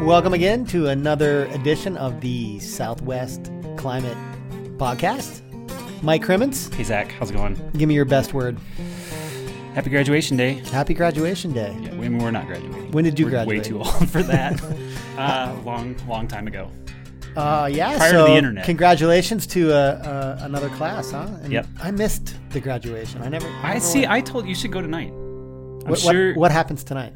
Welcome again to another edition of the Southwest Climate Podcast. Mike Crimmins, Hey Zach, how's it going? give me your best word. Happy graduation day. Happy graduation day. Yeah, we, I mean, we're not graduating. When did you we're graduate? Way too old for that. uh, long, long time ago. Uh, yeah, Prior to the internet. congratulations to uh, uh, another class, huh? And Yep. I missed the graduation. I never. I never see. went. I told you should go tonight. I'm what, sure. what, what happens tonight?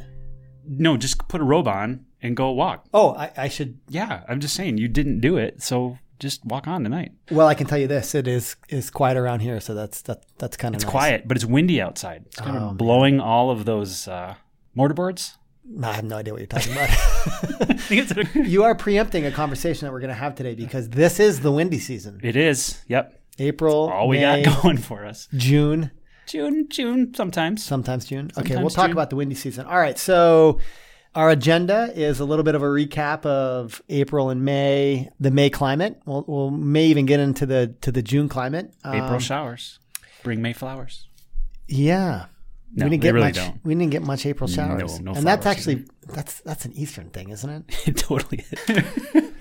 No, just put a robe on and go walk. Oh, I, I should. Yeah, I'm just saying you didn't do it, so just walk on tonight. Well, I can tell you this: it is is quiet around here, so that's that that's kind of It's nice. quiet, but it's windy outside. It's kind Oh, of blowing all of those uh, mortarboards. I have no idea what you're talking about. I think it's you are preempting a conversation that we're going to have today because this is the windy season. it is. Yep. April, All we May, got going for us. June, June, June, sometimes. sometimes June. okay, Sometimes we'll talk June. about the windy season. All right, so our agenda is a little bit of a recap of April and May, the May climate. We'll, we'll may even get into the to the June climate. April Um, showers bring May flowers. yeah. No, we didn't get really much. don't. We didn't get much April showers, no no and that's actually that's that's an Eastern thing, isn't it? It totally is.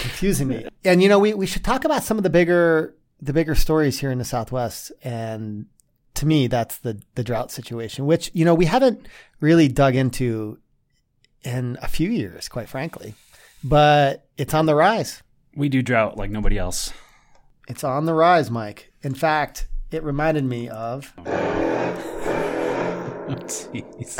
confusing me. And you know, we, we should talk about some of the bigger the bigger stories here in the Southwest. And to me, that's the the drought situation, which you know we haven't really dug into in a few years, quite frankly. But it's on the rise. we do drought like nobody else. It's on the rise, Mike. In fact, it reminded me of Oh, jeez.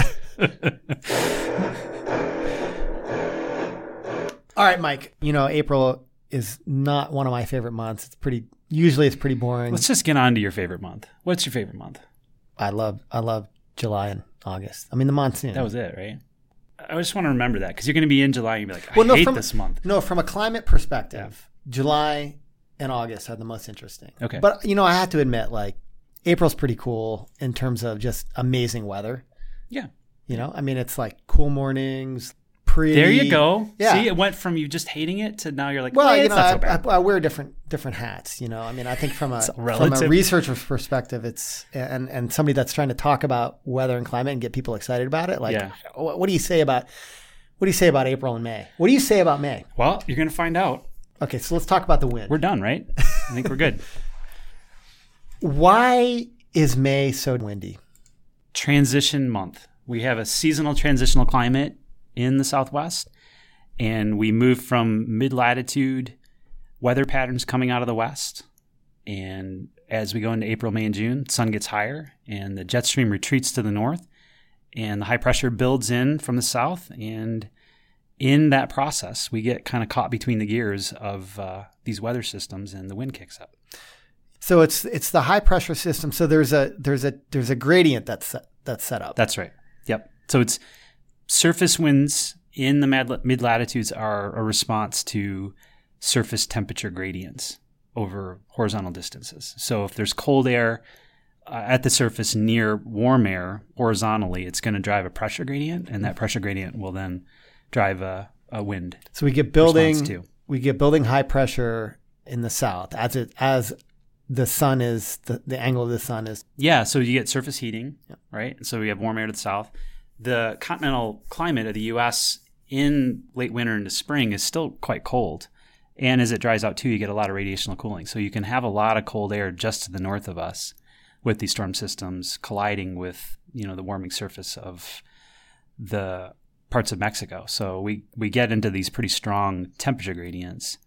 all right, Mike. You know, April is not one of my favorite months. It's pretty usually it's pretty boring. Let's just get on to your favorite month. What's your favorite month? I love I love July and August. I mean the monsoon. That was it, right? I just want to remember that because you're going to be in July and you'll be like, I Well, no, hate from- this month. No, from a climate perspective, July and August are the most interesting. Okay. But you know, I have to admit, like April's pretty cool in terms of just amazing weather. Yeah. You know, I mean, it's like cool mornings, pretty. There you go. Yeah. See, it went from you just hating it to now you're like, Well, well, you it's know, not I, so bad. I, I wear different different hats. You know, I mean, I think from a from a researcher's perspective, it's and and somebody that's trying to talk about weather and climate and get people excited about it. Like, Yeah. what, what do you say about what do you say about April and May? What do you say about May? well, you're going to find out. Okay, so let's talk about the wind. We're done, right? I think we're good. Why is May so windy? transition month. We have a seasonal transitional climate in the Southwest, and we move from mid latitude weather patterns coming out of the west. And as we go into April, May, and June, sun gets higher, and the jet stream retreats to the north, and the high pressure builds in from the south. And in that process, we get kind of caught between the gears of uh, these weather systems, and the wind kicks up. So it's it's the high pressure system. So there's a there's a there's a gradient that's set, that's set up. That's right. Yep. So it's surface winds in the mid latitudes are a response to surface temperature gradients over horizontal distances. So if there's cold air uh, at the surface near warm air horizontally, it's going to drive a pressure gradient, and that pressure gradient will then drive a, a wind. so we get building we get building high pressure in the south as it as the sun is the, the angle of the sun is Yeah, so you get surface heating, right? So we have warm air to the south. The continental climate of the U.S. in late winter into spring is still quite cold, and as it dries out too, you get a lot of radiational cooling. So you can have a lot of cold air just to the north of us, with these storm systems colliding with you know the warming surface of the parts of Mexico. So we we get into these pretty strong temperature gradients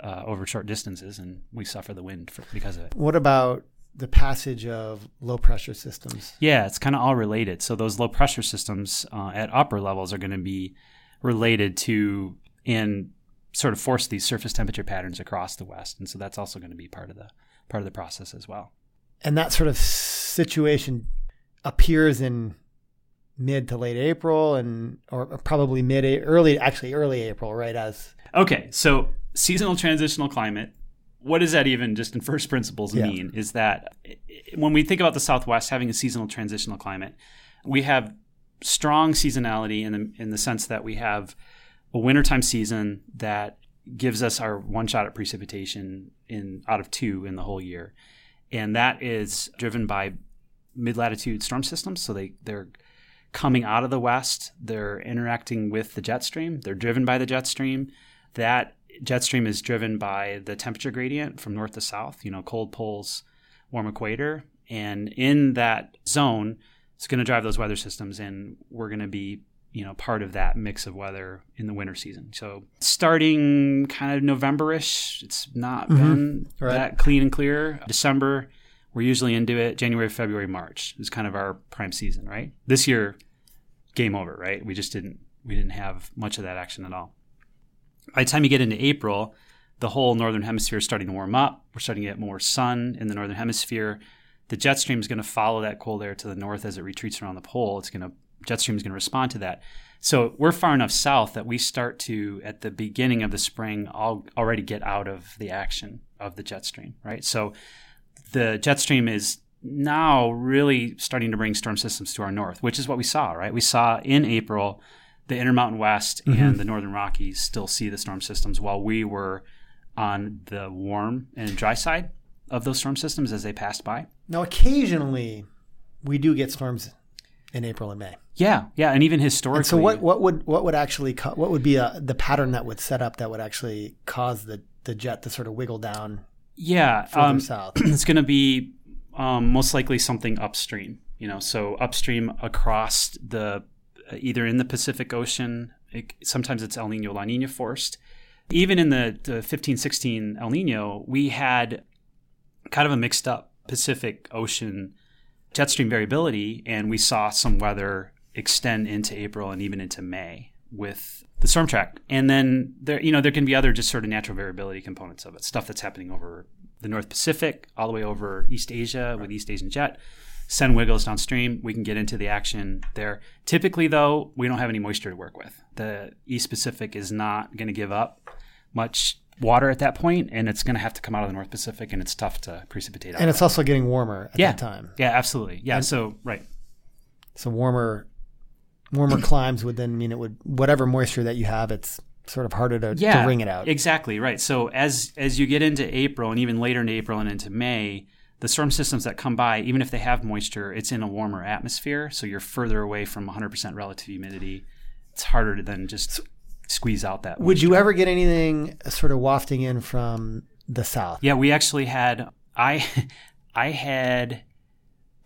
uh, over short distances, and we suffer the wind for, because of it. what about the passage of low pressure systems Yeah, it's kind of all related. So those low pressure systems uh, at upper levels are going to be related to and sort of force these surface temperature patterns across the west, and so that's also going to be part of the part of the process as well. and that sort of situation appears in mid to late April and or probably mid early actually early April right as Okay, so seasonal transitional climate. What does that even, just in first principles, Yeah. mean? Is that when we think about the Southwest having a seasonal transitional climate, we have strong seasonality in the in the sense that we have a wintertime season that gives us our one shot at precipitation in out of two in the whole year, and that is driven by mid latitude storm systems. So they they're coming out of the west. They're interacting with the jet stream. They're driven by the jet stream. That jet stream is driven by the temperature gradient from north to south. You know, cold poles, warm equator, and in that zone, it's going to drive those weather systems, and we're going to be you know part of that mix of weather in the winter season. So starting kind of November-ish, it's not Mhm. been Right. that clean and clear. December, we're usually into it. January, February, March is kind of our prime season, right? This year, game over, right? We just didn't we didn't have much of that action at all. By the time you get into April, the whole northern hemisphere is starting to warm up. We're starting to get more sun in the northern hemisphere. The jet stream is going to follow that cold air to the north as it retreats around the pole. It's going to jet stream is going to respond to that. So we're far enough south that we start to at the beginning of the spring al- already get out of the action of the jet stream, right? So the jet stream is now really starting to bring storm systems to our north, which is what we saw, right? We saw in April the Intermountain West and the Northern Rockies still see the storm systems while we were on the warm and dry side of those storm systems as they passed by. Now, occasionally, we do get storms in April and May. Yeah, yeah, and even historically. And so, what, what would what would actually co- what would be a, the pattern that would set up that would actually cause the, the jet to sort of wiggle down Yeah, further um, south? it's going to be um, most likely something upstream. You know, so upstream across the either in the Pacific Ocean. It, sometimes it's El Nino La Nina forced. Even in the, the 15, 16 El Nino, we had kind of a mixed up Pacific Ocean jet stream variability, and we saw some weather extend into April and even into May with the storm track. And then there, you know, there can be other just sort of natural variability components of it, stuff that's happening over the North Pacific, all the way over East Asia with East Asian jet. Send wiggles downstream. We can get into the action there. Typically, though, we don't have any moisture to work with. The East Pacific is not going to give up much water at that point, and it's going to have to come out of the North Pacific, and it's tough to precipitate and it's also getting warmer at Yeah. that time. yeah, absolutely. Yeah, so right. So warmer warmer climes would then mean it would whatever moisture that you have, it's sort of harder to, yeah, to wring it out. Exactly right. So as as you get into April and even later into April and into May, the storm systems that come by, even if they have moisture, it's in a warmer atmosphere, so you're further away from 100% relative humidity. It's harder to then just squeeze out that. Would you ever get anything sort of wafting in from the south? Yeah, we actually had I I had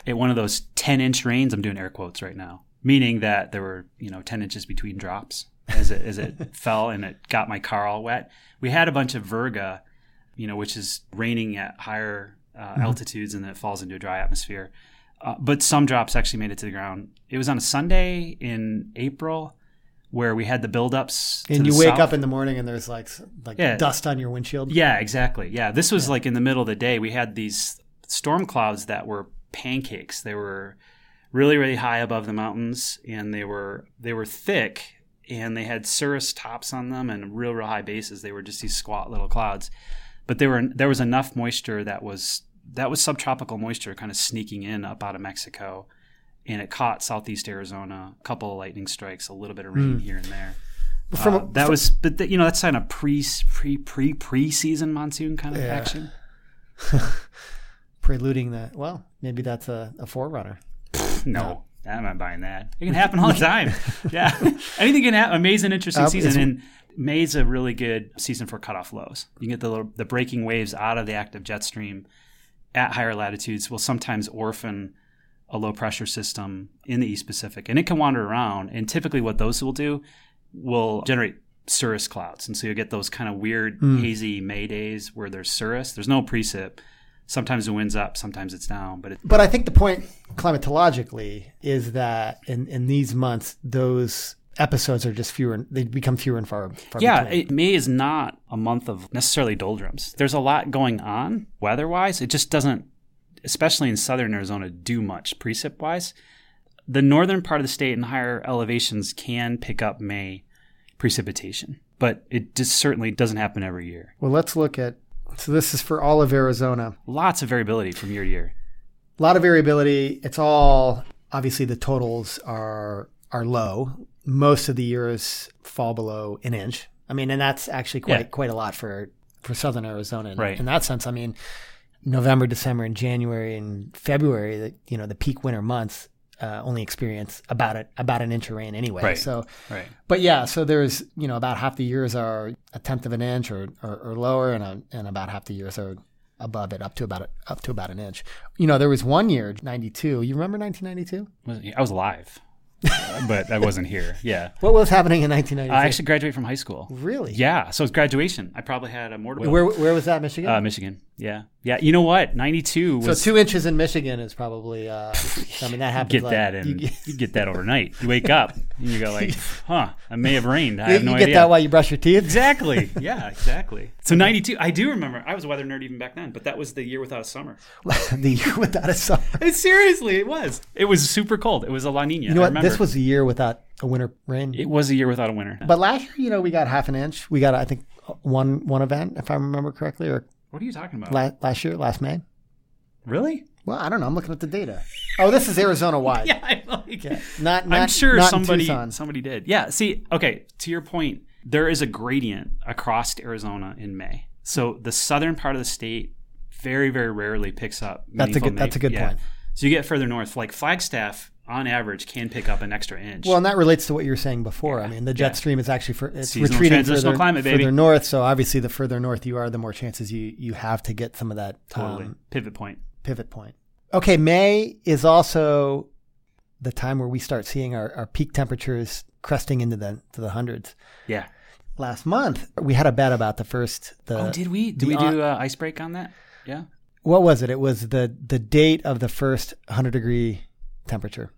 at one of those 10 inch rains. I'm doing air quotes right now, meaning that there were you know 10 inches between drops as it as it fell and it got my car all wet. We had a bunch of virga, you know, which is raining at higher uh, altitudes and then it falls into a dry atmosphere. Uh, but some drops actually made it to the ground. It was on a Sunday in April where we had the buildups. And you wake south. up in the morning and there's like like Yeah. dust on your windshield. Yeah, exactly. Yeah, this was like in the middle of the day. We had these storm clouds that were pancakes. They were really, really high above the mountains, and they were they were thick, and they had cirrus tops on them and real, real high bases. They were just these squat little clouds, but they were there was enough moisture that was that was subtropical moisture kind of sneaking in up out of Mexico, and it caught southeast Arizona. A couple of lightning strikes, a little bit of rain here and there. From Uh, that was, but th- you know, that's kind of pre pre pre pre season monsoon kind of Yeah. action. preluding that. Well, maybe that's a, a forerunner. No, I'm not buying that. It can happen all the time. yeah, anything can happen. May's an interesting Uh, season, it's- and May's a really good season for cutoff lows. You get the little, the breaking waves out of the active jet stream at higher latitudes. Will sometimes orphan a low pressure system in the East Pacific, and it can wander around. And typically, what those will do will generate cirrus clouds, and so you'll get those kind of weird hazy May days where there's cirrus. There's no precip. Sometimes the wind's up, sometimes it's down, but it, But I think the point climatologically is that in, in these months, those episodes are just fewer. and They become fewer and far. far Yeah, it, May is not a month of necessarily doldrums. There's a lot going on weather wise. It just doesn't, especially in southern Arizona, do much precip wise. The northern part of the state and higher elevations can pick up May precipitation, but it just certainly doesn't happen every year. well, let's look at. So this is for all of Arizona. Lots of variability from year to year. A lot of variability. It's all obviously the totals are are low. Most of the years fall below an inch. I mean, and that's actually quite Yeah. quite a lot for for southern Arizona. In, Right. in that sense, I mean, November, December, and January and February, the, you know, the peak winter months. Uh, only experience about it about an inch of rain anyway. Right. So, Right. but yeah, so there's you know about half the years are a tenth of an inch or or, or lower, and a, and about half the years are above it, up to about a, up to about an inch. You know, there was one year, ninety two. You remember nineteen ninety two? I was alive, but I wasn't here. Yeah. What was happening in nineteen ninety two? I actually graduated from high school. really? Yeah. So it's graduation. I probably had a mortar. Where where was that, Michigan? Uh, Michigan. Yeah. Yeah. You know what? 92 so two inches in Michigan is probably. Uh, I mean, that happens. get like- that and You, you, get that overnight. You wake up and you go like, huh, it may have rained. I you have no idea get idea. that while you brush your teeth. Exactly. Yeah, exactly. So 92, I do remember. I was a weather nerd even back then, but that was the year without a summer. the year without a summer. It, seriously, it was. It was super cold. It was a La Nina. You know what? This was a year without a winter rain. It was a year without a winter. But last year, you know, we got half an inch. We got, I think, one one event, if I remember correctly, or what are you talking about? la- last year, last May. really? Well, I don't know. I'm looking at the data. Oh, this is Arizona wide. Yeah, I like. Not, not, I'm sure not somebody somebody did. Yeah. See, okay. To your point, there is a gradient across Arizona in May. So the southern part of the state very, very rarely picks up. That's a good- that's a good yeah. point. So you get further north, like Flagstaff, on average, can pick up an extra inch. Well, and that relates to what you were saying before. I mean, the jet Yeah. stream is actually for it's Seasonal retreating further, climate, further north. So obviously, the further north you are, the more chances you you have to get some of that totally um, pivot point. pivot point. Okay, May is also the time where we start seeing our, our peak temperatures cresting into the to the hundreds. Yeah. Last month, we had a bet about the first. The, oh, did we? Did we on- do uh, ice break on that? Yeah. what was it? It was the the date of the first 100 degree temperature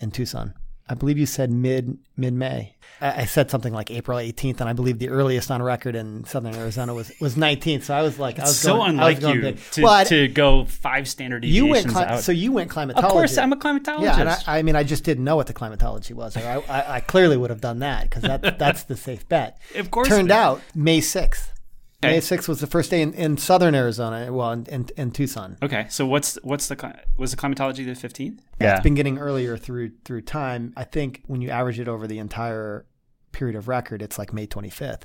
in Tucson. I believe you said mid mid May. I, I said something like April 18th, and I believe the earliest on record in southern Arizona was was 19th. So I was like, I was so going, was unlike going you to, well, I- to go five standard you deviations went cli- out. so you went climatology. of course, I'm a climatologist. Yeah, and I, I mean, I just didn't know what the climatology was. Or I, I, I clearly would have done that because that, that's the safe bet. Of course Turned out May 6th. Okay. May 6th was the first day in, in southern Arizona, well, in, in, in Tucson. okay, so what's what's the was the climatology the 15th? It's been getting earlier through through time. I think when you average it over the entire period of record, it's like May 25th.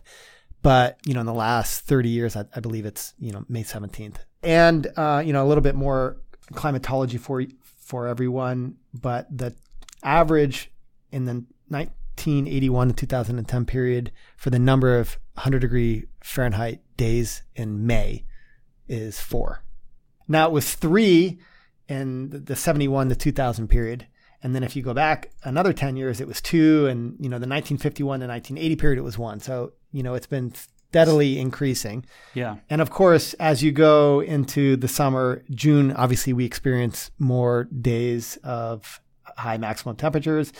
But you know, in the last 30 years, I, I believe it's you know May 17th. And uh, you know, a little bit more climatology for for everyone. But the average in the 1981 to 2010 period for the number of 100 degree Fahrenheit days in May is four. Now it was three in the- the 71 to 2000 period. And then if you go back another 10 years, it was two. And, you know, the 1951 to 1980 period, it was one. So, you know, it's been steadily increasing. Yeah. And of course, as you go into the summer, June, obviously we experience more days of high maximum temperatures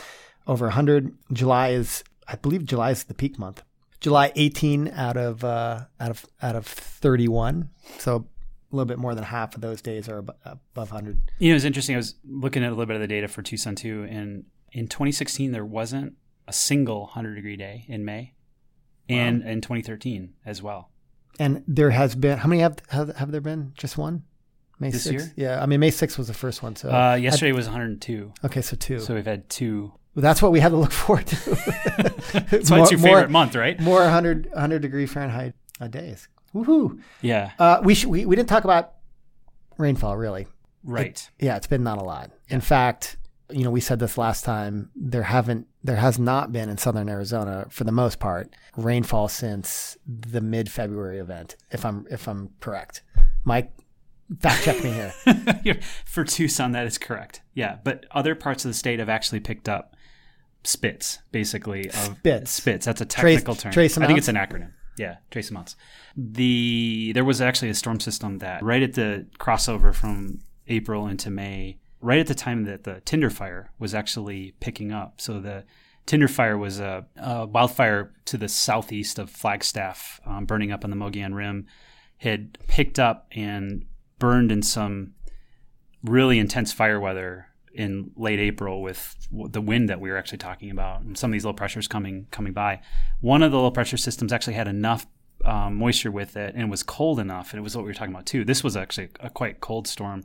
over 100. July is, I believe July is the peak month. July 18 out of, uh, out of, out of 31. So a little bit more than half of those days are above 100. You know, it's interesting. I was looking at a little bit of the data for Tucson too, and in 2016 there wasn't a single 100 degree day in May, and in 2013 as well. And there has been, how many have, have, have there been? Just one? May This 6th? year? Yeah. I mean, May 6th was the first one. So, Uh, yesterday was 102, okay. So two. so we've had two. That's what we have to look forward to. It's your favorite month, right? More 100, 100 degree Fahrenheit days. Woohoo! Yeah. Uh, we, sh- we we didn't talk about rainfall really. Right. Yeah, it's been not a lot. In fact, you know, we said this last time. There haven't there has not been in southern Arizona for the most part rainfall since the mid February event. If I'm if I'm correct, Mike, fact check me here. For Tucson, that is correct. Yeah, but other parts of the state have actually picked up spits, basically. Of Spits. Spits. That's a Trace- technical term. trace I think it's an acronym. Yeah, trace amounts. The there was actually a storm system that right at the crossover from April into May, right at the time that the Tinder fire was actually picking up. So the Tinder fire was a, a wildfire to the southeast of Flagstaff, um, burning up on the Mogollon Rim, had picked up and burned in some really intense fire weather in late April with the wind that we were actually talking about and some of these low pressures coming coming by. One of the low pressure systems actually had enough um, moisture with it and was cold enough, and it was what we were talking about too. This was actually a quite cold storm,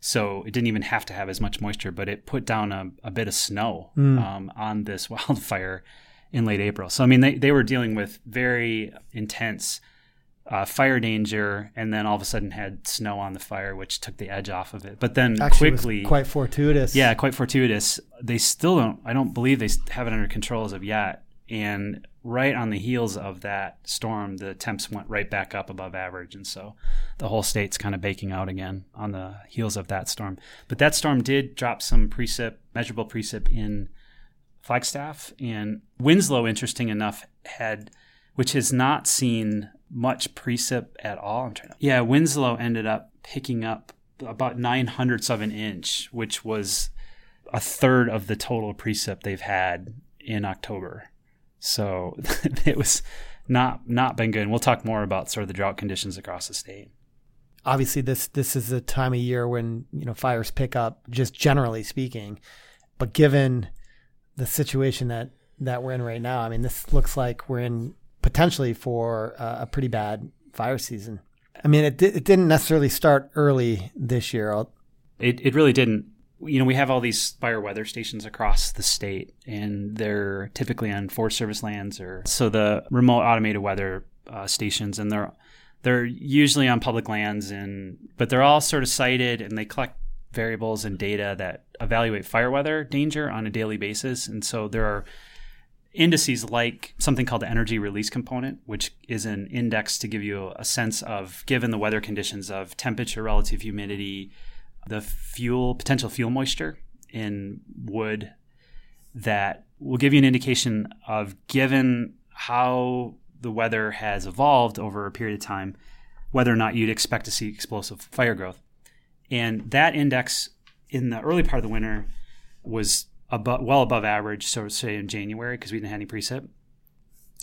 so it didn't even have to have as much moisture, but it put down a, a bit of snow um, on this wildfire in late April. So I mean, they they were dealing with very intense uh, fire danger, and then all of a sudden had snow on the fire, which took the edge off of it. But then Actually, quickly, quite fortuitous. yeah, quite fortuitous. They still don't. I don't believe they have it under control as of yet. And right on the heels of that storm, the temps went right back up above average, and so the whole state's kind of baking out again on the heels of that storm. But that storm did drop some precip, measurable precip in Flagstaff and Winslow. Interesting enough, had which has not seen much precip at all. I'm trying to, yeah, Winslow ended up picking up about nine hundredths of an inch, which was a third of the total precip they've had in October. So it was not not been good. And we'll talk more about sort of the drought conditions across the state. Obviously, this this is a time of year when you know fires pick up, just generally speaking. But given the situation that that we're in right now, I mean, this looks like we're in potentially for uh, a pretty bad fire season. I mean, it, it didn't necessarily start early this year. It, it really didn't. You know, we have all these fire weather stations across the state, and they're typically on Forest Service lands or so the remote automated weather uh, stations, and they're they're usually on public lands, and but they're all sort of sited, and they collect variables and data that evaluate fire weather danger on a daily basis, and so there are indices like something called the energy release component, which is an index to give you a sense of, given the weather conditions of temperature, relative humidity, the fuel, potential fuel moisture in wood, that will give you an indication of, given how the weather has evolved over a period of time, whether or not you'd expect to see explosive fire growth. And that index in the early part of the winter was above, well above average, so say in January because we didn't have any precip.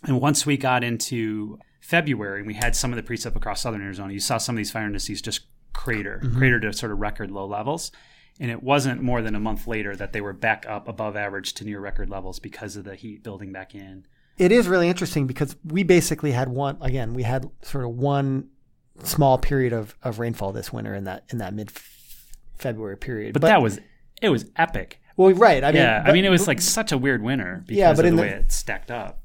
And once we got into February and we had some of the precip across southern Arizona, you saw some of these fire indices just crater, mm-hmm. crater to sort of record low levels. And it wasn't more than a month later that they were back up above average to near record levels because of the heat building back in. It is really interesting because we basically had one again, we had sort of one small period of, of rainfall this winter in that in that mid February period. But, but, that was it was epic. Well, right. I mean, yeah. But, I mean, it was like such a weird winter because yeah, but of the, the way it stacked up.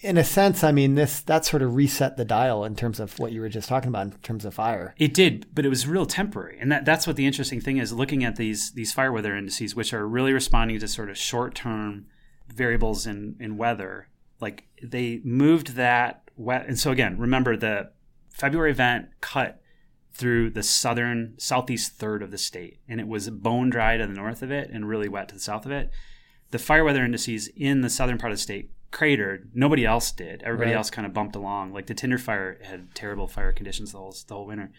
In a sense, I mean, this that sort of reset the dial in terms of what you were just talking about in terms of fire. It did, but it was real temporary, and that that's what the interesting thing is. Looking at these these fire weather indices, which are really responding to sort of short term variables in in weather, like they moved that wet. And so again, remember the February event cut through the southern southeast third of the state and it was bone dry to the north of it and really wet to the south of it. The fire weather indices in the southern part of the state cratered. Nobody else did. Everybody right. else kind of bumped along. Like the tinder fire had terrible fire conditions the whole, the whole winter.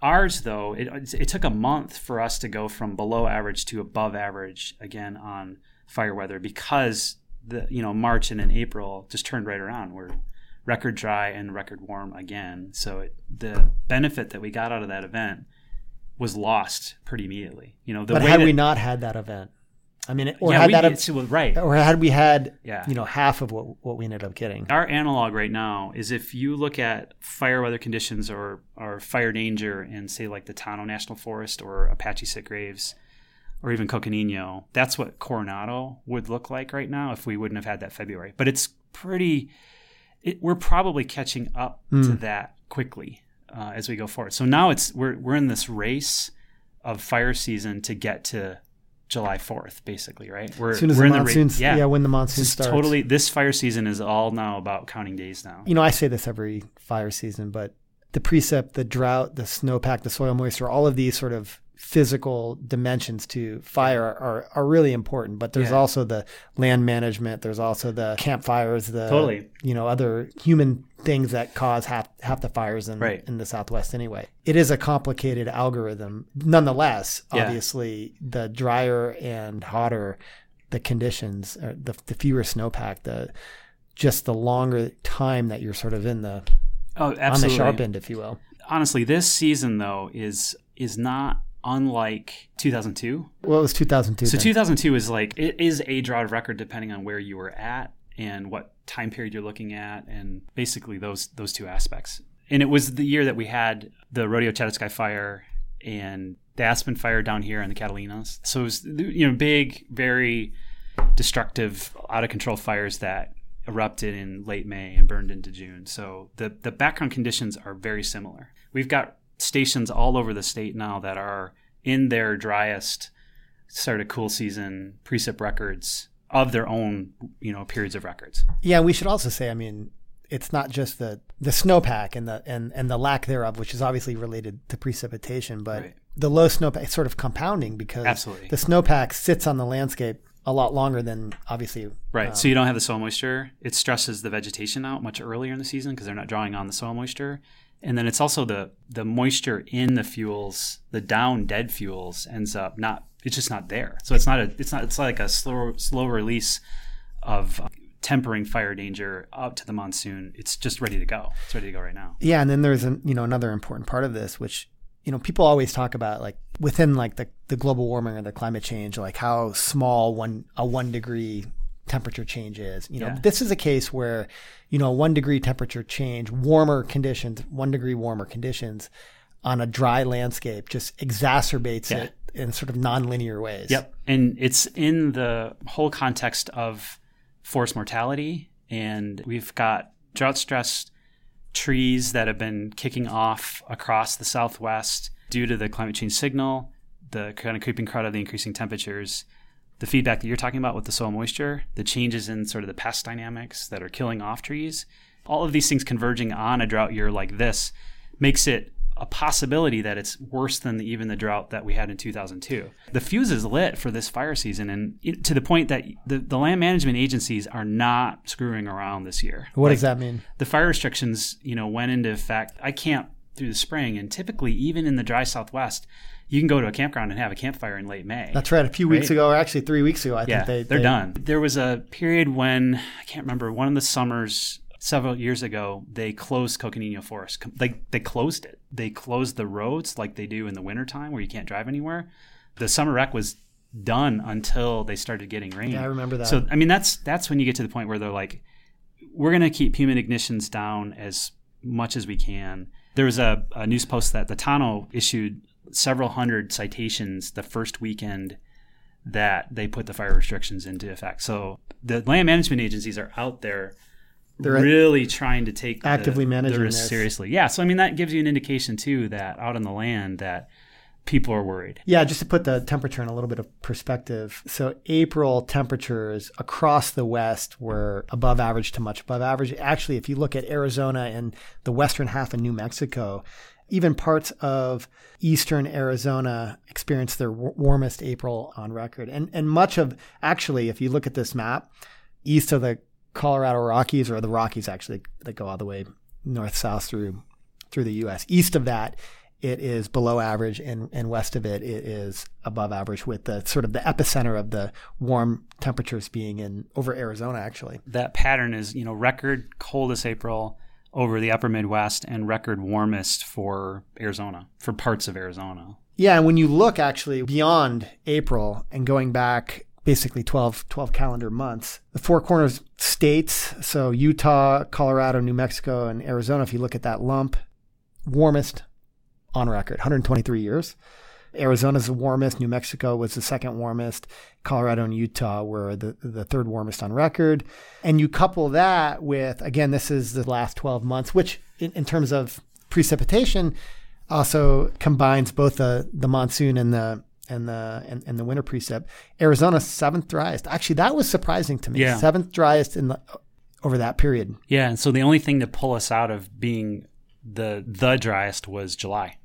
Ours though it, it took a month for us to go from below average to above average again on fire weather because the you know march and then april just turned right around. We're record dry and record warm again. So it, the benefit that we got out of that event was lost pretty immediately. You know, but had that, we not had that event, I mean, or yeah, had we, that a, right, or had we had, yeah. you know, half of what what we ended up getting. Our analog right now is if you look at fire weather conditions or or fire danger in say like the Tonto National Forest or Apache Sitgreaves. Or even Coconino. That's what Coronado would look like right now if we wouldn't have had that February. But it's pretty it, we're probably catching up mm. to that quickly uh, as we go forward. So now it's we're we're in this race of fire season to get to July 4th, basically, right? We're, as soon as the monsoons, ra- yeah. yeah, when the monsoon starts. Totally, this fire season is all now about counting days now. You know, I say this every fire season, but the precip, the drought, the snowpack, the soil moisture, all of these sort of physical dimensions to fire are, are really important but there's yeah. also the land management there's also the campfires the totally you know other human things that cause half half the fires in, right. in the southwest anyway it is a complicated algorithm nonetheless yeah. obviously the drier and hotter the conditions the, the fewer snowpack the just the longer time that you're sort of in the oh absolutely. on the sharp end if you will honestly this season though is is not unlike 2002. What was 2002? So then? 2002 is like it is a drought record depending on where you were at and what time period you're looking at, and basically those those two aspects. And it was the year that we had the Rodeo Chediski fire and the Aspen fire down here in the Catalinas. So it was you know big, very destructive, out of control fires that erupted in late May and burned into June. So the the background conditions are very similar. We've got stations all over the state now that are in their driest sort of cool season precip records of their own, you know, periods of records. Yeah, we should also say, I mean, it's not just the the snowpack and the and and the lack thereof, which is obviously related to precipitation, but Right. the low snowpack is sort of compounding because Absolutely. the snowpack sits on the landscape a lot longer than obviously Right. Um, so you don't have the soil moisture. It stresses the vegetation out much earlier in the season because they're not drawing on the soil moisture. And then it's also the the moisture in the fuels, the down dead fuels ends up not it's just not there. So it's not a it's not it's like a slow slow release of tempering fire danger up to the monsoon. It's just ready to go. It's ready to go right now. Yeah, and then there's an, you know another important part of this, which you know people always talk about, like within like the, the global warming or the climate change, like how small one a one degree temperature change is. You know, Yeah. this is a case where you know one degree temperature change, warmer conditions, one degree warmer conditions on a dry landscape just exacerbates Yeah. it in sort of nonlinear ways. Yep. And it's in the whole context of forest mortality. And we've got drought stressed trees that have been kicking off across the Southwest due to the climate change signal, the kind of creeping crowd of the increasing temperatures, the feedback that you're talking about with the soil moisture, the changes in sort of the pest dynamics that are killing off trees. All of these things converging on a drought year like this makes it a possibility that it's worse than the, even the drought that we had in 2002. The fuse is lit for this fire season, and it, to the point that the, the land management agencies are not screwing around this year. What Like, does that mean? the fire restrictions, you know, went into effect. I camp through the spring, and typically, even in the dry Southwest, you can go to a campground and have a campfire in late May. That's right. A few weeks Right. ago, or actually three weeks ago, I yeah, think they they're they- done. There was a period when I can't remember one of the summers several years ago they closed Coconino Forest. They they closed it. They closed the roads like they do in the wintertime where you can't drive anywhere. The summer rec was done until they started getting rain. Yeah, I remember that. So I mean that's that's when you get to the point where they're like, we're gonna keep human ignitions down as much as we can. There was a, a news post that the Tonto issued several hundred citations the first weekend that they put the fire restrictions into effect. So the land management agencies are out there They're really trying to take the- actively the managing risk this. seriously. Yeah, so I mean that gives you an indication too that out on the land that people are worried. Yeah, just to put the temperature in a little bit of perspective. So April temperatures across the West were above average to much above average. Actually, if you look at Arizona and the western half of New Mexico, even parts of eastern Arizona experienced their w- warmest April on record. And and much of actually, if you look at this map, east of the Colorado Rockies or the Rockies actually that go all the way north south through through the U.S. East of that, it is below average, and, and west of it, it is above average, with the sort of the epicenter of the warm temperatures being in over Arizona, actually. That pattern is, you know, record coldest April over the upper Midwest and record warmest for Arizona, for parts of Arizona. Yeah, and when you look actually beyond April and going back basically 12, 12 calendar months, the four corners states, so Utah, Colorado, New Mexico, and Arizona, if you look at that lump, warmest on record, 123 years. Arizona's the warmest. New Mexico was the second warmest. Colorado and Utah were the, the third warmest on record. And you couple that with, again, this is the last 12 months, which in, in terms of precipitation also combines both the, the monsoon and the and the and, and the winter precip. Arizona seventh driest. Actually, that was surprising to me. Yeah. Seventh driest in the over that period. Yeah, and so the only thing to pull us out of being the the driest was July.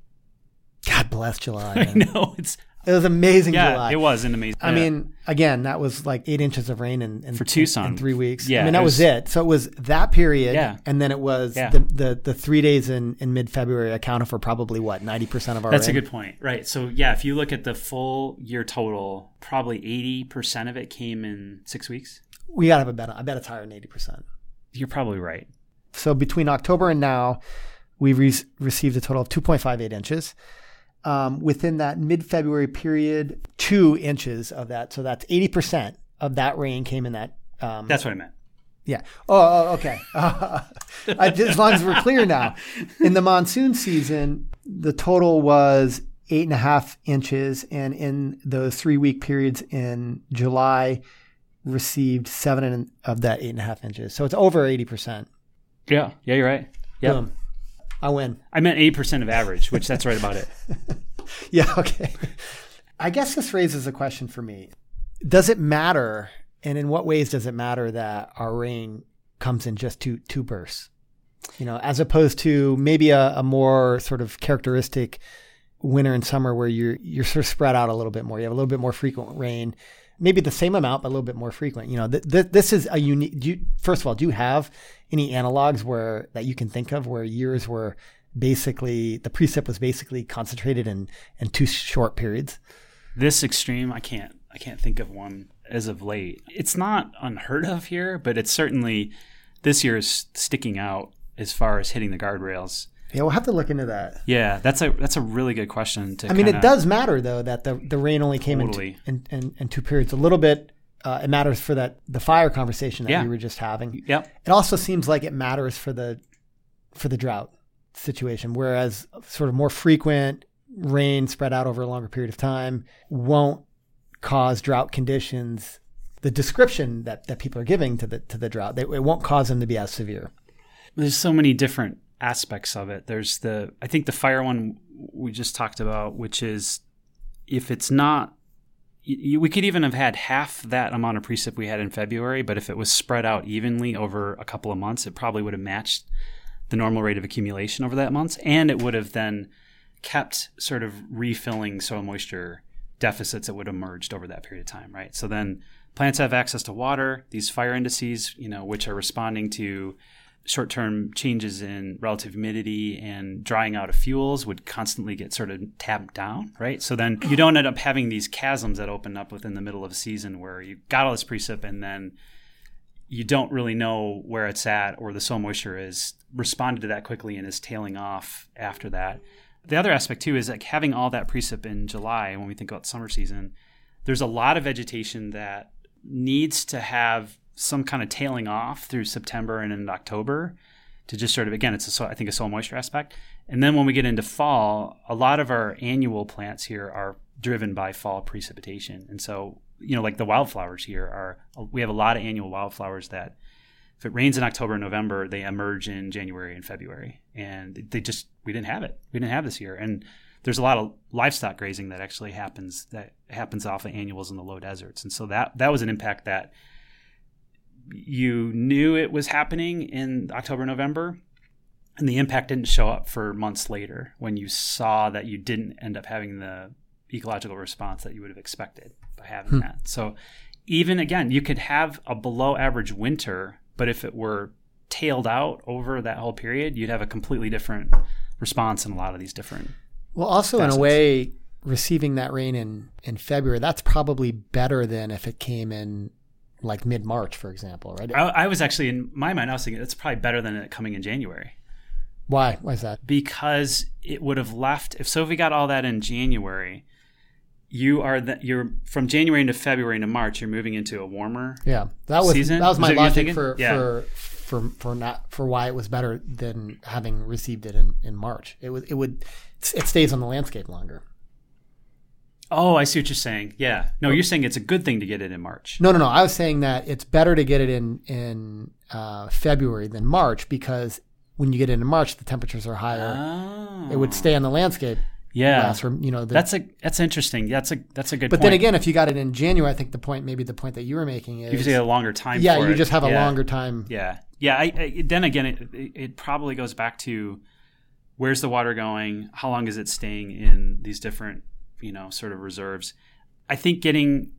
God bless July. I know it's It was amazing yeah, July. it was an amazing. I mean, again, that was like eight inches of rain in, in For Tucson. in, in three weeks. Yeah, I mean that it was, was- it. So it was that period, Yeah. and then it was Yeah. the, the the three days in, in mid February accounted for probably what ninety percent of our. That's a good point. Right. So yeah, if you look at the full year total, probably eighty percent of it came in six weeks. We gotta have a bet. I bet it's higher than eighty percent. You're probably right. So between October and now, we've re- received a total of 2.58 inches. Um, within that mid February period, two inches of that. So that's 80% of that rain came in that. Um, That's what I meant. yeah. Oh, oh okay. I, as long as we're clear now. In the monsoon season, the total was eight and a half inches. And in those three week periods in July received seven of that eight and a half inches. So it's over 80%. Yeah. Yeah, you're right. Yeah. I win. I meant 8% of average, which that's right about it. yeah, okay. I guess this raises a question for me. Does it matter, and in what ways does it matter that our rain comes in just two two bursts? You know, as opposed to maybe a, a more sort of characteristic winter and summer where you're you're sort of spread out a little bit more. You have a little bit more frequent rain, maybe the same amount, but a little bit more frequent. You know, th- th- this is a unique. You, first of all, do you have any analogs where that you can think of where years were basically the precip was basically concentrated in in two short periods? This extreme, I can't I can't think of one as of late. It's not unheard of here, but it's certainly this year is sticking out as far as hitting the guardrails. Yeah, we'll have to look into that. Yeah, that's a that's a really good question. To I mean, it does matter though that the the rain only came totally. in, in, in, in two periods. A little bit. Uh, it matters for that the fire conversation that Yeah. we were just having. Yep. It also seems like it matters for the for the drought situation, whereas sort of more frequent rain spread out over a longer period of time won't cause drought conditions. The description that, that people are giving to the to the drought, they, it won't cause them to be as severe. There's so many different aspects of it. There's the I think the fire one we just talked about, which is if it's not y- we could even have had half that amount of precip we had in February, but if it was spread out evenly over a couple of months, it probably would have matched the normal rate of accumulation over that month, and it would have then kept sort of refilling soil moisture deficits that would have emerged over that period of time, right? So then plants have access to water. These fire indices, you know, which are responding to short-term changes in relative humidity and drying out of fuels would constantly get sort of tapped down, right? So then you don't end up having these chasms that open up within the middle of a season where you got all this precip and then you don't really know where it's at or the soil moisture is responded to that quickly and is tailing off after that. The other aspect too is like having all that precip in July when we think about summer season, there's a lot of vegetation that needs to have some kind of tailing off through September and into October to just sort of again it's a soil, I think a soil moisture aspect. And then when we get into fall, a lot of our annual plants here are driven by fall precipitation. And so, you know, like the wildflowers here are we have a lot of annual wildflowers that if it rains in October and November, they emerge in January and February. And they just we didn't have it. We didn't have this year. And there's a lot of livestock grazing that actually happens that happens off of annuals in the low deserts. And so that that was an impact that you knew it was happening in October, November, and the impact didn't show up for months later when you saw that you didn't end up having the ecological response that you would have expected by having hmm. that. So even again, you could have a below average winter, but if it were tailed out over that whole period, you'd have a completely different response in a lot of these different Well, also in a way, receiving that rain in in February, that's probably better than if it came in like mid March, for example, right? I, I was actually in my mind, I was thinking it's probably better than it coming in January. Why? Why is that? because it would have left if Sophie got all that in January you are that you're from January into February into March you're moving into a warmer Yeah, that was Season? that was my that logic for Yeah. for for for not for why it was better than having received it in in March. It would it would it stays on the landscape longer. Oh I see what you're saying yeah no you're saying it's a good thing to get it in March No, no, no. I was saying that it's better to get it in in uh, February than March because when you get it in March, the temperatures are higher. oh It would stay on the landscape. yeah last for you know. The, that's a that's interesting that's a that's a good point. but point then again, if you got it in January, I think the point maybe the point that you were making is you just get a longer time yeah, you it. just have a longer time. Yeah, yeah. I, I, then again, it it probably goes back to where's the water going? How long is it staying in these different, you know, sort of reserves? I think getting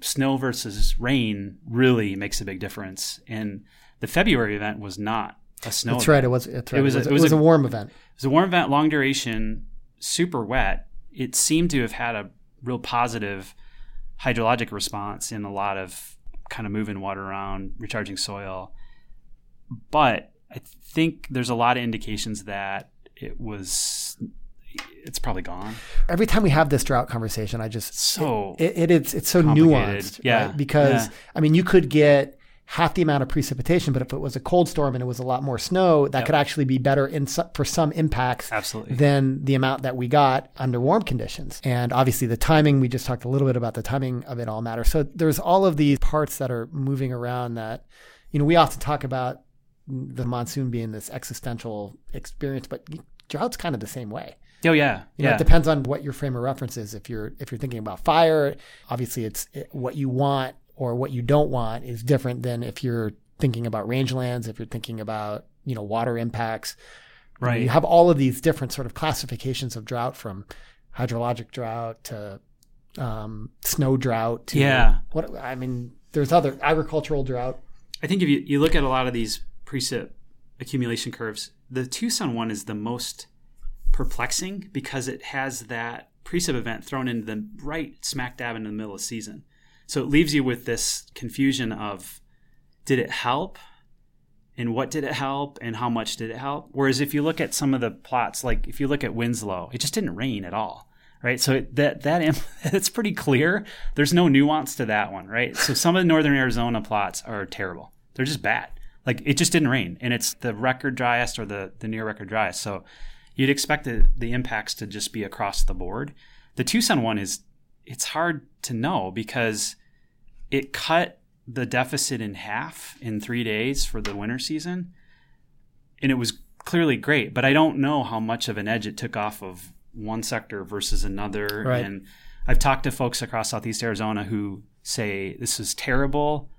snow versus rain really makes a big difference. And the February event was not a snow. That's event. right. It was. That's right. It was It was, it it was was a- a warm event. It was a warm event, long duration, super wet. It seemed to have had a real positive hydrologic response in a lot of kind of moving water around, recharging soil. But I think there's a lot of indications that it was, it's probably gone. Every time we have this drought conversation, I just So it, it it's it's so nuanced, Yeah. right? Because Yeah. I mean, you could get half the amount of precipitation, but if it was a cold storm and it was a lot more snow, that Yep. could actually be better in so, for some impacts Absolutely. than the amount that we got under warm conditions. And obviously, the timing, we just talked a little bit about the timing of it all matters. So there's all of these parts that are moving around that, you know, we often talk about the monsoon being this existential experience, but drought's kind of the same way. Oh yeah, You know, yeah. it depends on what your frame of reference is. If you're if you're thinking about fire, obviously it's it, what you want or what you don't want is different than if you're thinking about rangelands. If you're thinking about you know water impacts, You know, Right. You have all of these different sort of classifications of drought, from hydrologic drought to um, snow drought. To Yeah. what I mean, there's other agricultural drought. I think if you, you look at a lot of these precip accumulation curves, the Tucson one is the most perplexing because it has that precip event thrown into the right smack dab in the middle of season. So it leaves you with this confusion of did it help? And what did it help? And how much did it help? Whereas if you look at some of the plots, like if you look at Winslow, it just didn't rain at all. Right. So it, that, that, it's pretty clear. There's no nuance to that one. Right. So some of the Northern Arizona plots are terrible. They're just bad. Like it just didn't rain and it's the record driest or the, the near record driest. So you'd expect the, the impacts to just be across the board. The Tucson one is, it's hard to know because it cut the deficit in half in three days for the winter season. And it was clearly great, but I don't know how much of an edge it took off of one sector versus another. Right. And I've talked to folks across Southeast Arizona who say this is terrible.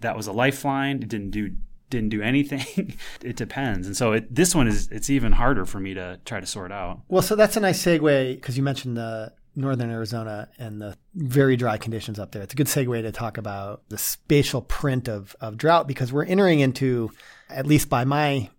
That was a lifeline. It didn't do didn't do anything. it depends. And so it, this one is it's even harder for me to try to sort out. Well, so that's a nice segue because you mentioned the northern Arizona and the very dry conditions up there. It's a good segue to talk about the spatial print of, of drought because we're entering into, at least by my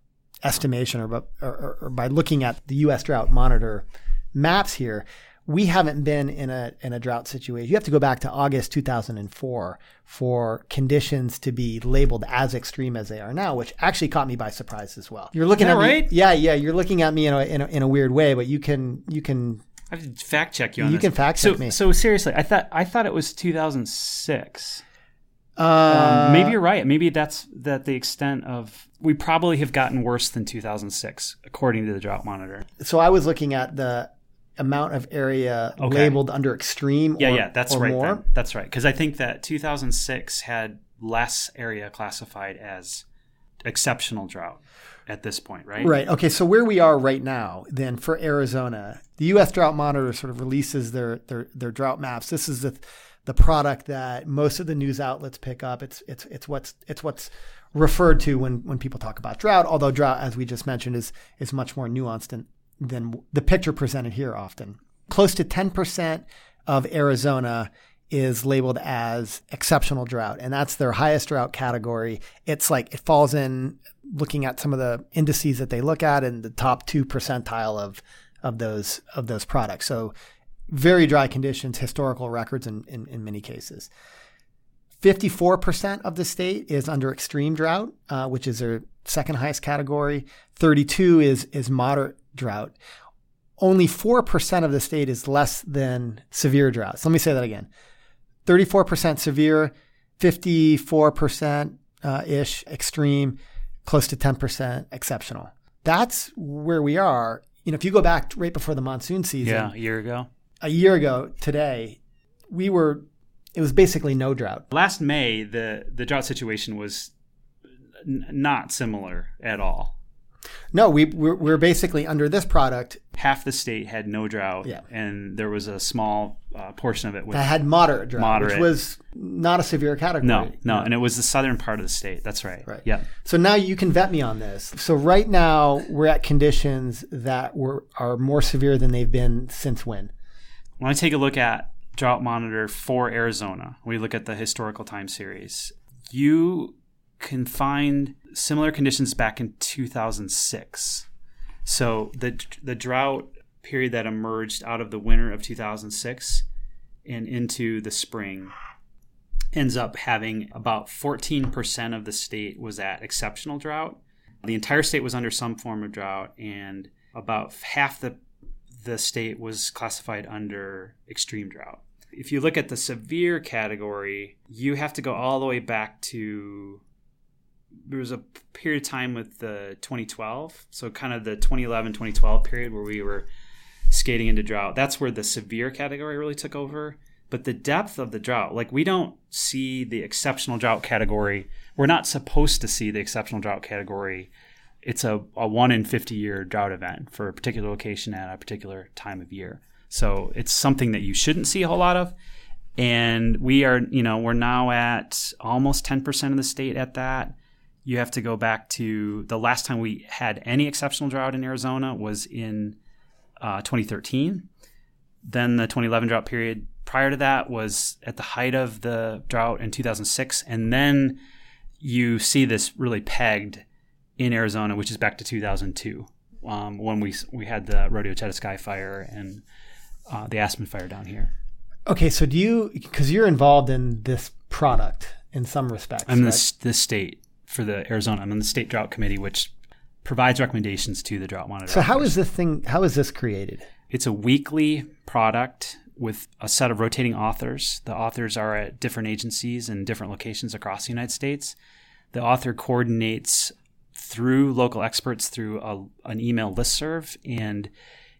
estimation or, or, or by looking at the U.S. Drought Monitor maps here, we haven't been in a in a drought situation. You have to go back to August 2004 for conditions to be labeled as extreme as they are now, which actually caught me by surprise as well. You're looking at that me, right? yeah, yeah. You're looking at me in a, in a in a weird way, but you can you can I have to fact check you on You this. can fact so, check me. So seriously, I thought I thought it was 2006. uh, Um, maybe you're right. Maybe that's that the extent of we probably have gotten worse than 2006 according to the drought monitor. So I was looking at the amount of area Okay. labeled under extreme. Yeah, or, yeah, that's right. More. Then. That's right. Because I think that 2006 had less area classified as exceptional drought at this point, right? Right. Okay. So where we are right now, then for Arizona, the U.S. Drought Monitor sort of releases their their, their drought maps. This is the the product that most of the news outlets pick up. It's it's it's what's it's what's referred to when when people talk about drought. Although drought, as we just mentioned, is is much more nuanced than than the picture presented here. Often, close to ten percent of Arizona is labeled as exceptional drought, and that's their highest drought category. It's like it falls in looking at some of the indices that they look at in the top two percentile of of those of those products. So very dry conditions, historical records in, in, in many cases. 54% of the state is under extreme drought, uh, which is their second highest category. 32 is is moderate drought. Only 4% of the state is less than severe drought. So let me say that again. 34% severe, 54% uh, ish extreme, close to 10% exceptional. That's where we are. You know, if you go back right before the monsoon season, Yeah, a year ago. a year ago today, we were, it was basically no drought. Last May, the the drought situation was n- not similar at all. No, we, we're, we're basically under this product Half the state had no drought, Yeah. and there was a small uh, portion of it with that had moderate drought, Moderate. which was not a severe category. no, no, and it was the southern part of the state. That's right. Right. Yeah. So now you can vet me on this. So right now we're at conditions that were are more severe than they've been since when? When I take a look at drought monitor for Arizona, we look at the historical time series. You can find similar conditions back in 2006. So the the drought period that emerged out of the winter of 2006 and into the spring ends up having about 14% of the state was at exceptional drought. The entire state was under some form of drought and about half the the state was classified under extreme drought. if you look at the severe category, you have to go all the way back to there was a period of time with the 2012, so kind of the 2011 2012 period where we were skating into drought. That's where the severe category really took over. But the depth of the drought, like we don't see the exceptional drought category. We're not supposed to see the exceptional drought category. It's a, a one in 50 year drought event for a particular location at a particular time of year. So it's something that you shouldn't see a whole lot of. And we are, you know, we're now at almost 10% of the state at that. You have to go back to the last time we had any exceptional drought in Arizona was in uh, 2013. Then the 2011 drought period prior to that was at the height of the drought in 2006. And then you see this really pegged in Arizona, which is back to 2002 um, when we, we had the Rodeo Chediski fire and uh, the Aspen fire down here. Okay, so do you, because you're involved in this product in some respects. I'm right? the, the state for the Arizona. I'm on the state drought committee, which provides recommendations to the drought monitor. So how is this thing? How is this created? It's a weekly product with a set of rotating authors. The authors are at different agencies and different locations across the United States. The author coordinates through local experts through a, an email listserv and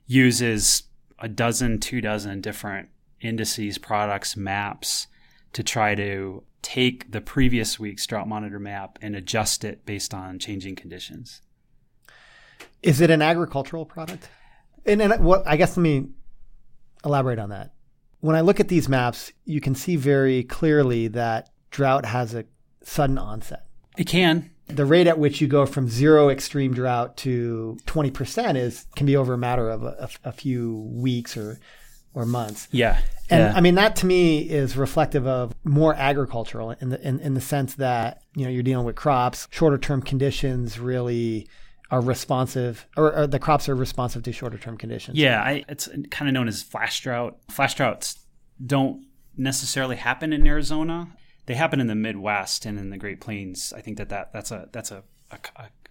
uses a dozen, two dozen different indices, products, maps to try to take the previous week's drought monitor map and adjust it based on changing conditions. Is it an agricultural product? And, and what I guess let me elaborate on that. When I look at these maps, you can see very clearly that drought has a sudden onset. It can. The rate at which you go from zero extreme drought to 20% is can be over a matter of a, a few weeks or or months. Yeah. And yeah. I mean that to me is reflective of more agricultural in the in, in the sense that, you know, you're dealing with crops, shorter term conditions really are responsive, or, or, the crops are responsive to shorter term conditions. Yeah, I, it's kind of known as flash drought. Flash droughts don't necessarily happen in Arizona. They happen in the Midwest and in the Great Plains. I think that, that that's a that's a, a,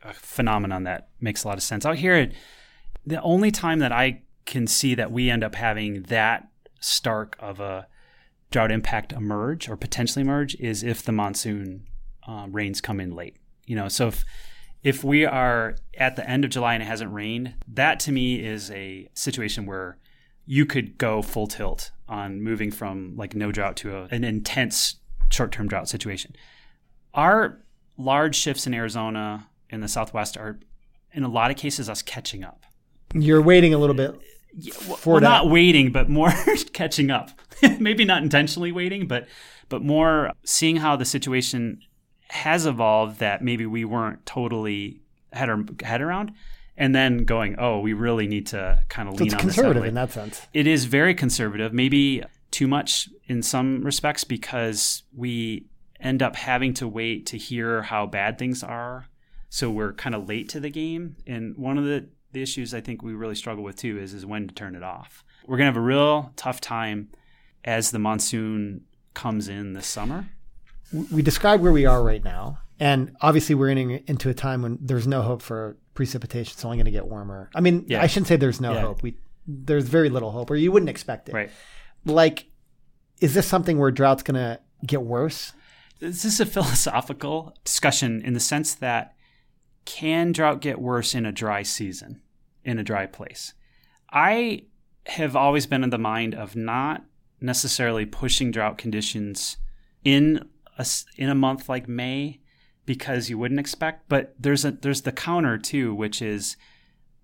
a phenomenon that makes a lot of sense. Out here, the only time that I can see that we end up having that stark of a drought impact emerge or potentially emerge is if the monsoon uh, rains come in late. You know, so if if we are at the end of July and it hasn't rained, that to me is a situation where you could go full tilt on moving from like no drought to a, an intense short term drought situation. Our large shifts in Arizona in the Southwest are, in a lot of cases, us catching up. You're waiting a little bit for well, that. not waiting, but more catching up. Maybe not intentionally waiting, but but more seeing how the situation has evolved that maybe we weren't totally had our head around and then going, oh, we really need to kind of so lean it's on conservative this in that sense. It is very conservative, maybe too much in some respects because we end up having to wait to hear how bad things are. So we're kind of late to the game. And one of the, the issues I think we really struggle with too is is when to turn it off. We're gonna have a real tough time as the monsoon comes in this summer we describe where we are right now, and obviously we're in, into a time when there's no hope for precipitation. It's only going to get warmer. I mean, yeah. I shouldn't say there's no yeah. hope. We there's very little hope, or you wouldn't expect it. Right. Like, is this something where drought's going to get worse? This is a philosophical discussion in the sense that can drought get worse in a dry season, in a dry place? I have always been in the mind of not necessarily pushing drought conditions in a, in a month like May because you wouldn't expect. But there's a there's the counter too, which is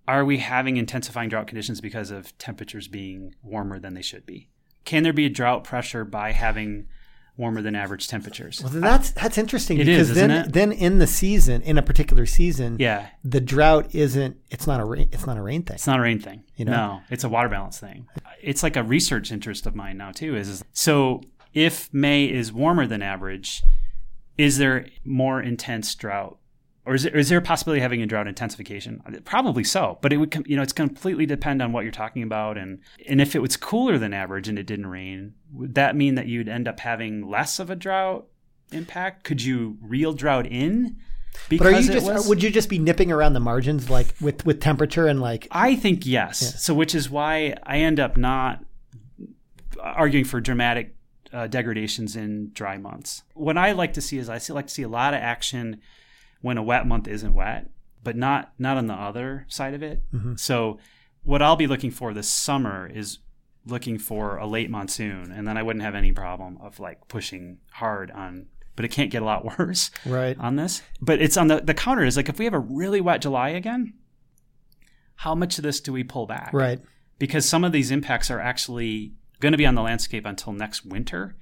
are we having intensifying drought conditions because of temperatures being warmer than they should be? Can there be a drought pressure by having warmer than average temperatures? Well, that's that's interesting it because is, then it? then in the season, in a particular season, yeah, the drought isn't it's not a rain it's not a rain thing. It's not a rain thing. You know? No, it's a water balance thing. It's like a research interest of mine now too. Is, is so if May is warmer than average, is there more intense drought? Or is there, is there a possibility of having a drought intensification? Probably so, but it would you know it's completely depend on what you're talking about, and and if it was cooler than average and it didn't rain, would that mean that you'd end up having less of a drought impact? Could you reel drought in? Because but are you just was, would you just be nipping around the margins like with with temperature and like? I think yes. Yeah. So which is why I end up not arguing for dramatic uh, degradations in dry months. What I like to see is I like to see a lot of action when a wet month isn't wet, but not not on the other side of it. Mm-hmm. So what I'll be looking for this summer is looking for a late monsoon, and then I wouldn't have any problem of like pushing hard on. But it can't get a lot worse Right. on this. But it's on the the counter is like if we have a really wet July again, how much of this do we pull back? Right. because some of these impacts are actually going to be on the landscape until next winter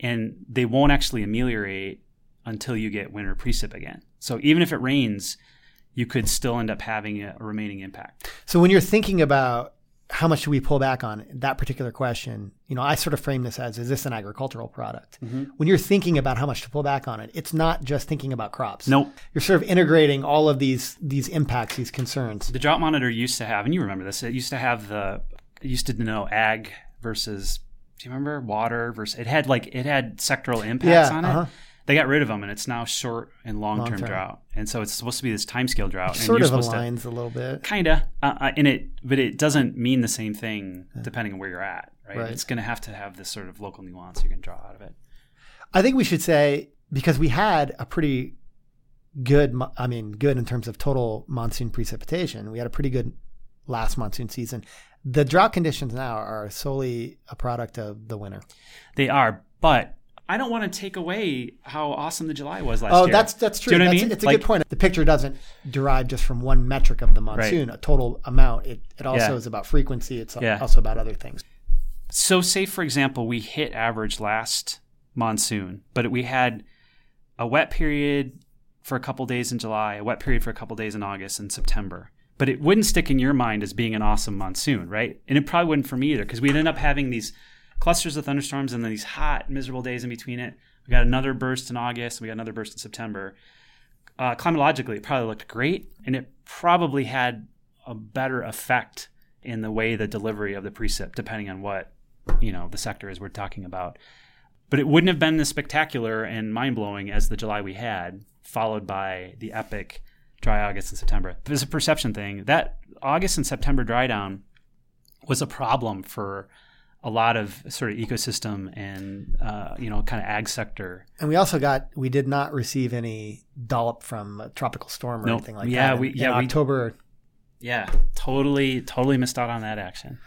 and they won't actually ameliorate until you get winter precip again. So even if it rains, you could still end up having a remaining impact. So when you're thinking about how much do we pull back on that particular question, you know, I sort of frame this as is this an agricultural product? When you're thinking about how much to pull back on it, it's not just thinking about crops. Nope. You're sort of integrating all of these these impacts, these concerns. The drought monitor used to have, and you remember this, it used to have the, it used to know ag versus, do you remember water versus, it had like, it had sectoral impacts Yeah, on it. uh-huh. They got rid of them and it's now short and long term drought. And so it's supposed to be this time scale drought. and Sort you're of supposed to, a little bit. Kinda, uh, uh, in it, but it doesn't mean the same thing depending on where you're at, right? Right. It's going to have to have this sort of local nuance you can draw out of it. I think we should say because we had a pretty good, I mean, good in terms of total monsoon precipitation. We had a pretty good last monsoon season. The drought conditions now are solely a product of the winter. They are, but I don't want to take away how awesome the July was last Oh, year. Oh, that's that's true. You know what I mean? It's a Like- good point. The picture doesn't derive just from one metric of the monsoon, a total amount. It it also Yeah. is about frequency. It's Yeah. also about other things. So, say for example, we hit average last monsoon, but we had a wet period for a couple days in July, a wet period for a couple days in August and September. But it wouldn't stick in your mind as being an awesome monsoon, right? And it probably wouldn't for me either, because we'd end up having these clusters of thunderstorms and then these hot, miserable days in between it. We got another burst in August, we got another burst in September. Uh, climatologically, it probably looked great, and it probably had a better effect in the way the delivery of the precip, depending on what you know the sector is we're talking about. But it wouldn't have been as spectacular and mind blowing as the July we had, followed by the epic dry August and September. There's a perception thing. That August and September dry down was a problem for a lot of sort of ecosystem and uh, you know kind of ag sector. And we also got we did not receive any dollop from a tropical storm or Nope. anything like Yeah, that. in- we- in yeah, we- October. Yeah, totally, totally missed out on that action.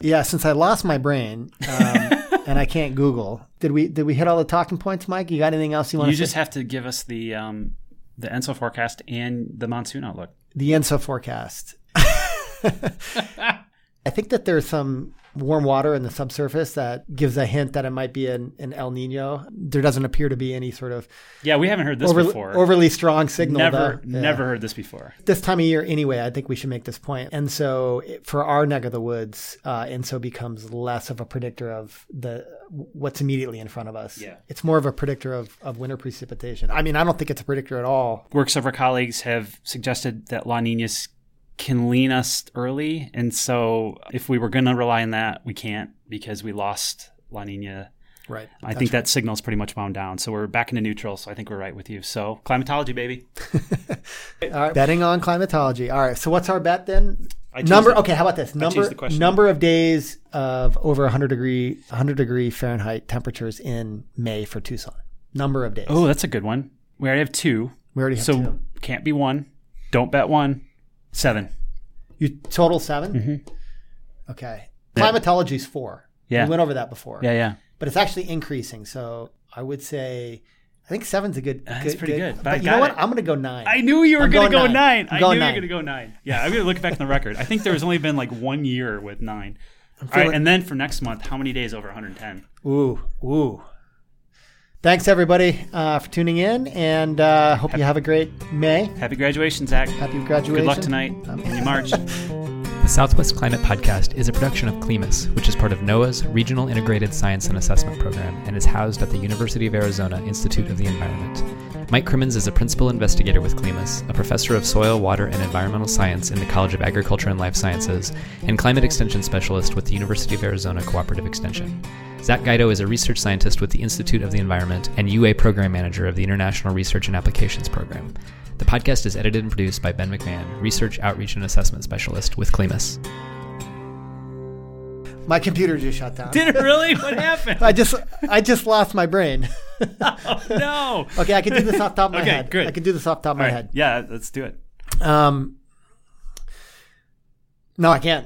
Yeah, since I lost my brain um, and I can't Google, did we did we hit all the talking points, Mike? You got anything else you want You just say? have to give us the um, the ENSO forecast and the monsoon outlook. The ENSO forecast. I think that there's some warm water in the subsurface that gives a hint that it might be an, an El Nino. There doesn't appear to be any sort of Yeah, we haven't heard this overly, before. overly strong signal. never. Yeah. never heard this before. This time of year, anyway, I think we should make this point. And so, for our neck of the woods, uh, ENSO becomes less of a predictor of the what's immediately in front of us. Yeah. it's more of a predictor of, of winter precipitation. I mean, I don't think it's a predictor at all. Works of our colleagues have suggested that La Ninas can lean us early, and so if we were going to rely on that, we can't because we lost La Nina. Right. I think that signal's pretty much wound down, so we're back into neutral. So I think we're right with you. So climatology, baby. All right. Betting on climatology. All right. So what's our bet then? I Number. it. Okay. How about this? Number. the question. Number of days of over 100 degree 100 degree Fahrenheit temperatures in May for Tucson. Number of days. Oh, that's a good one. We already have two, we already have so two. can't be one. Don't bet one. Seven. You total 7 Mm-hmm. Okay. Climatology's four. Yeah. We went over that before. Yeah, yeah. But it's actually increasing. So I would say, I think seven's a good. That's pretty good, but But, you know what? it. I'm going to go nine. I knew you were going to go nine. nine. I knew nine. you were going to go nine. Yeah, I'm going to look back in the record. I think there's only been like one year with nine. All right, and then for next month, how many days over 110? Ooh, ooh. Thanks everybody uh, for tuning in, and uh, hope you have a great May. Happy graduation, Zach. Happy graduation. Good luck tonight Um, in March. The Southwest Climate Podcast is a production of CLIMAS, which is part of NOAA's Regional Integrated Science and Assessment Program and is housed at the University of Arizona Institute of the Environment. Mike Crimmins is a principal investigator with CLIMAS, a professor of soil, water, and environmental science in the College of Agriculture and Life Sciences, and climate extension specialist with the University of Arizona Cooperative Extension. Zach Guido is a research scientist with the Institute of the Environment and UA program manager of the International Research and Applications Program. The podcast is edited and produced by Ben McMahon, Research, Outreach, and Assessment Specialist with CLIMAS. My computer just shut down. Did it really? What happened? I just I just lost my brain. oh, no. Okay, I can do this off the top of my Okay, head. good. I can do this off the top of my All right. head. Yeah, let's do it. Um, no, I can't.